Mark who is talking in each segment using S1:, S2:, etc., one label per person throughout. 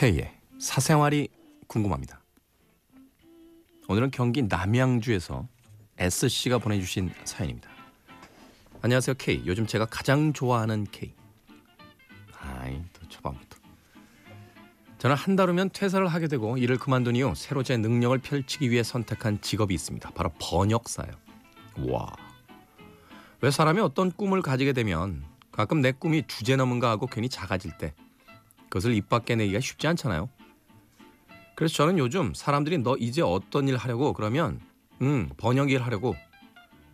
S1: K의 사생활이 궁금합니다. 오늘은 경기 남양주에서 S 씨가 보내주신 사연입니다. 안녕하세요 K. 요즘 제가 가장 좋아하는 K. 아이 또 초반부터. 저는 한 달 후면 퇴사를 하게 되고 일을 그만둔 이후 새로 제 능력을 펼치기 위해 선택한 직업이 있습니다. 바로 번역사예요. 와. 왜 사람이 어떤 꿈을 가지게 되면 가끔 내 꿈이 주제 넘은가 하고 괜히 작아질 때 그것을 입 밖에 내기가 쉽지 않잖아요. 그래서 저는 요즘 사람들이 너 이제 어떤 일 하려고 그러면 음 번역 일 하려고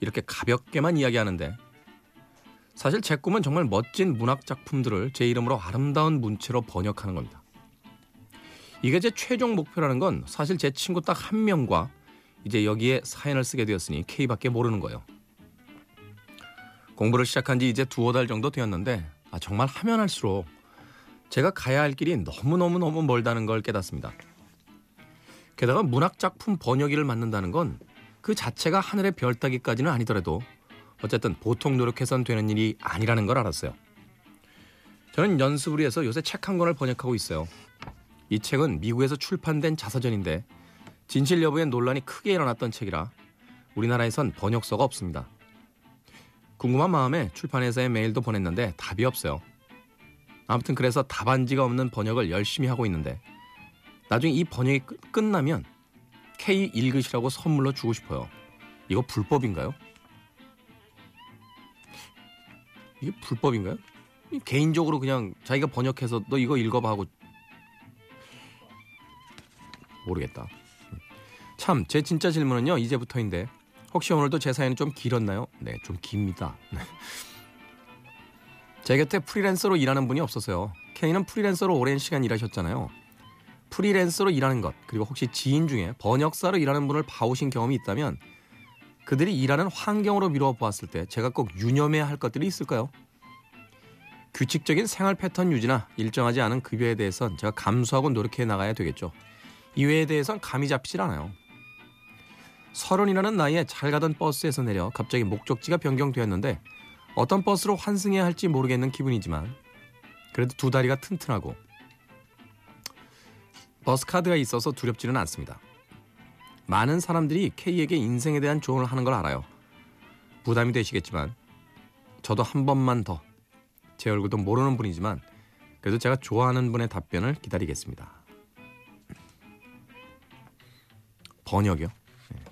S1: 이렇게 가볍게만 이야기하는데 사실 제 꿈은 정말 멋진 문학 작품들을 제 이름으로 아름다운 문체로 번역하는 겁니다. 이게 제 최종 목표라는 건 사실 제 친구 딱 한 명과 이제 여기에 사연을 쓰게 되었으니 K밖에 모르는 거예요. 공부를 시작한 지 이제 두어 달 정도 되었는데 아, 정말 하면 할수록 제가 가야 할 길이 너무너무너무 멀다는 걸 깨닫습니다. 게다가 문학작품 번역일을 맡는다는 건 그 자체가 하늘의 별 따기까지는 아니더라도 어쨌든 보통 노력해선 되는 일이 아니라는 걸 알았어요. 저는 연습을 위해서 요새 책 한 권을 번역하고 있어요. 이 책은 미국에서 출판된 자서전인데 진실 여부에 논란이 크게 일어났던 책이라 우리나라에선 번역서가 없습니다. 궁금한 마음에 출판회사에 메일도 보냈는데 답이 없어요. 아무튼 그래서 답안지가 없는 번역을 열심히 하고 있는데 나중에 이 번역이 끝나면 K 읽으시라고 선물로 주고 싶어요. 이거 불법인가요? 이게 불법인가요? 개인적으로 그냥 자기가 번역해서 너 이거 읽어봐 하고 모르겠다. 참 제 진짜 질문은요 이제부터인데 혹시 오늘도 제 사연이 좀 길었나요? 네, 좀 깁니다. 네. 제 곁에 프리랜서로 일하는 분이 없어서요. 케이는 프리랜서로 오랜 시간 일하셨잖아요. 프리랜서로 일하는 것 그리고 혹시 지인 중에 번역사로 일하는 분을 봐오신 경험이 있다면 그들이 일하는 환경으로 미루어 보았을 때 제가 꼭 유념해야 할 것들이 있을까요? 규칙적인 생활 패턴 유지나 일정하지 않은 급여에 대해선 제가 감수하고 노력해 나가야 되겠죠. 이외에 대해선 감이 잡히질 않아요. 서른이라는 나이에 잘 가던 버스에서 내려 갑자기 목적지가 변경되었는데 어떤 버스로 환승해야 할지 모르겠는 기분이지만 그래도 두 다리가 튼튼하고 버스 카드가 있어서 두렵지는 않습니다. 많은 사람들이 K에게 인생에 대한 조언을 하는 걸 알아요. 부담이 되시겠지만 저도 한 번만 더 제 얼굴도 모르는 분이지만 그래도 제가 좋아하는 분의 답변을 기다리겠습니다. 번역이요? 네.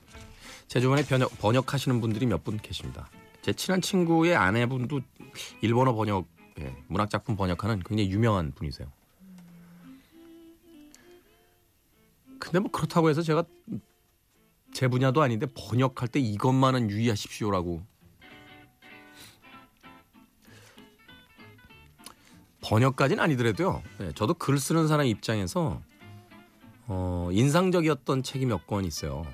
S1: 제 주변에 번역, 번역하시는 분들이 몇 분 계십니다. 제 친한 친구의 아내분도 일본어 번역, 예, 문학 작품 번역하는 굉장히 유명한 분이세요. 근데 뭐 그렇다고 해서 제가 제 분야도 아닌데 번역할 때 이것만은 유의하십시오라고 번역까지는 아니더라도요. 네, 저도 글 쓰는 사람 입장에서 어, 인상적이었던 책이 몇 권 있어요.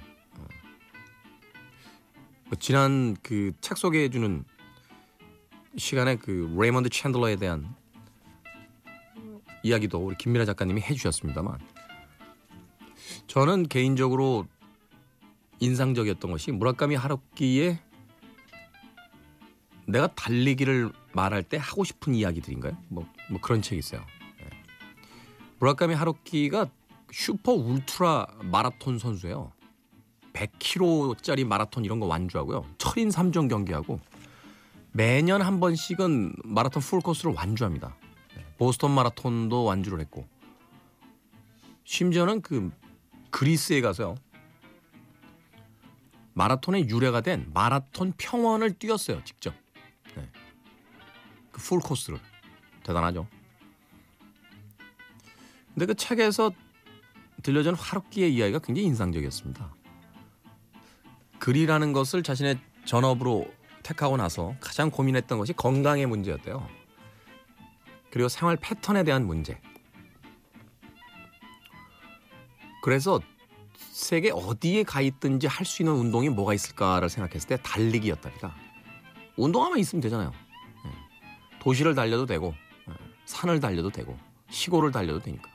S1: 어. 뭐 지난 그 책 소개해주는 시간에 그 레이먼드 챈들러에 대한 이야기도 우리 김미라 작가님이 해주셨습니다만 저는 개인적으로 인상적이었던 것이 무라카미 하루키의 내가 달리기를 말할 때 하고 싶은 이야기들인가요? 뭐, 뭐 그런 책이 있어요. 네. 무라카미 하루키가 슈퍼 울트라 마라톤 선수예요. 100km짜리 마라톤 이런 거 완주하고요. 철인 3종 경기하고 매년 한 번씩은 마라톤 풀 코스를 완주합니다. 네. 보스턴 마라톤도 완주를 했고 심지어는 그 그리스에 가서요. 마라톤의 유래가 된 마라톤 평원을 뛰었어요. 직접. 네. 그 풀 코스를. 대단하죠. 근데 그 책에서 들려준 하루키의 이야기가 굉장히 인상적이었습니다. 글이라는 것을 자신의 전업으로 택하고 나서 가장 고민했던 것이 건강의 문제였대요. 그리고 생활 패턴에 대한 문제. 그래서 세계 어디에 가 있든지 할 수 있는 운동이 뭐가 있을까를 생각했을 때 달리기였답니다. 운동화만 있으면 되잖아요. 예. 도시를 달려도 되고 예. 산을 달려도 되고 시골을 달려도 되니까.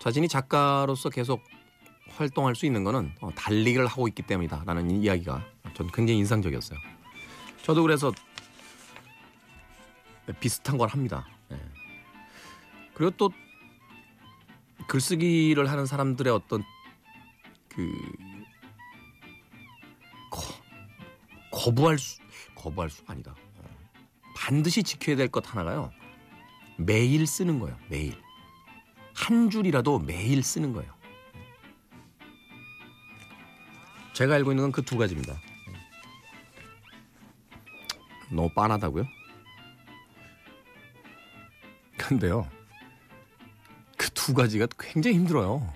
S1: 자신이 작가로서 계속 활동할 수 있는 거는 어, 달리기를 하고 있기 때문이다라는 이야기가 전 굉장히 인상적이었어요. 저도 그래서 비슷한 걸 합니다. 예. 그리고 또 글쓰기를 하는 사람들의 어떤 그 거, 거부할 수 거부할 수가 아니다. 어. 반드시 지켜야 될 것 하나가요. 매일 쓰는 거예요. 매일 한 줄이라도 매일 쓰는 거예요. 제가 알고 있는 건 그 두 가지입니다. 너무 빤하다고요? 근데요. 그 두 가지가 굉장히 힘들어요.